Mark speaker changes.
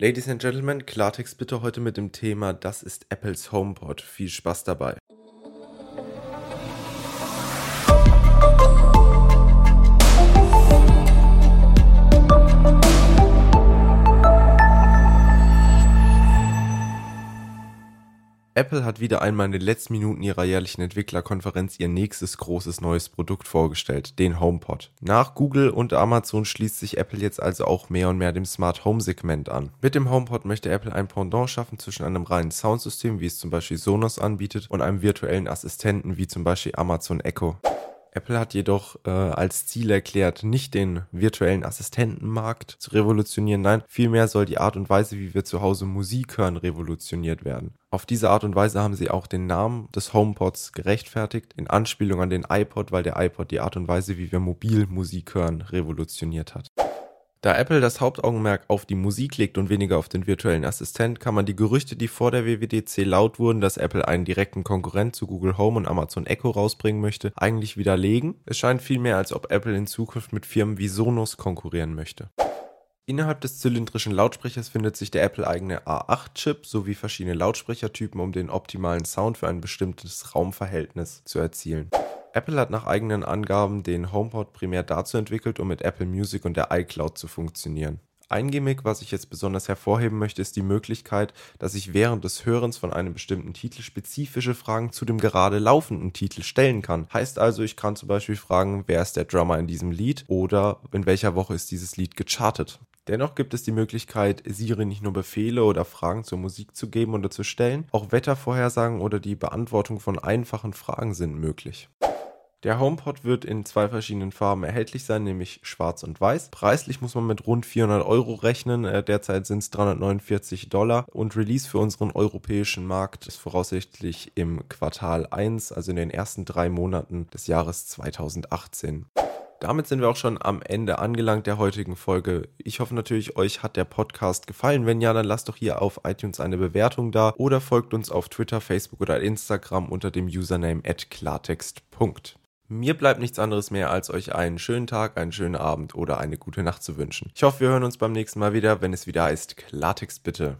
Speaker 1: Ladies and Gentlemen, Klartext bitte heute mit dem Thema Das ist Apples HomePod. Viel Spaß dabei. Apple hat wieder einmal in den letzten Minuten ihrer jährlichen Entwicklerkonferenz ihr nächstes großes neues Produkt vorgestellt, den HomePod. Nach Google und Amazon schließt sich Apple jetzt also auch mehr und mehr dem Smart Home Segment an. Mit dem HomePod möchte Apple ein Pendant schaffen zwischen einem reinen Soundsystem, wie es zum Beispiel Sonos anbietet, und einem virtuellen Assistenten, wie zum Beispiel Amazon Echo. Apple hat jedoch äh, als Ziel erklärt, nicht den virtuellen Assistentenmarkt zu revolutionieren, nein, vielmehr soll die Art und Weise, wie wir zu Hause Musik hören, revolutioniert werden. Auf diese Art und Weise haben sie auch den Namen des HomePods gerechtfertigt, in Anspielung an den iPod, weil der iPod die Art und Weise, wie wir mobil Musik hören, revolutioniert hat. Da Apple das Hauptaugenmerk auf die Musik legt und weniger auf den virtuellen Assistent, kann man die Gerüchte, die vor der WWDC laut wurden, dass Apple einen direkten Konkurrent zu Google Home und Amazon Echo rausbringen möchte, eigentlich widerlegen. Es scheint vielmehr, als ob Apple in Zukunft mit Firmen wie Sonos konkurrieren möchte. Innerhalb des zylindrischen Lautsprechers findet sich der Apple-eigene A8-Chip sowie verschiedene Lautsprechertypen, um den optimalen Sound für ein bestimmtes Raumverhältnis zu erzielen. Apple hat nach eigenen Angaben den HomePod primär dazu entwickelt, um mit Apple Music und der iCloud zu funktionieren. Ein Gimmick, was ich jetzt besonders hervorheben möchte, ist die Möglichkeit, dass ich während des Hörens von einem bestimmten Titel spezifische Fragen zu dem gerade laufenden Titel stellen kann. Heißt also, ich kann zum Beispiel fragen, wer ist der Drummer in diesem Lied oder in welcher Woche ist dieses Lied gechartet. Dennoch gibt es die Möglichkeit, Siri nicht nur Befehle oder Fragen zur Musik zu geben oder zu stellen, auch Wettervorhersagen oder die Beantwortung von einfachen Fragen sind möglich. Der HomePod wird in zwei verschiedenen Farben erhältlich sein, nämlich schwarz und weiß. Preislich muss man mit rund 400 Euro rechnen. Äh, derzeit sind es 349 Dollar und Release für unseren europäischen Markt ist voraussichtlich im Quartal 1, also in den ersten drei Monaten des Jahres 2018. Damit sind wir auch schon am Ende angelangt der heutigen Folge. Ich hoffe natürlich, euch hat der Podcast gefallen. Wenn ja, dann lasst doch hier auf iTunes eine Bewertung da oder folgt uns auf Twitter, Facebook oder Instagram unter dem Username @klartext. Mir bleibt nichts anderes mehr, als euch einen schönen Tag, einen schönen Abend oder eine gute Nacht zu wünschen. Ich hoffe, wir hören uns beim nächsten Mal wieder, wenn es wieder heißt Klartext bitte.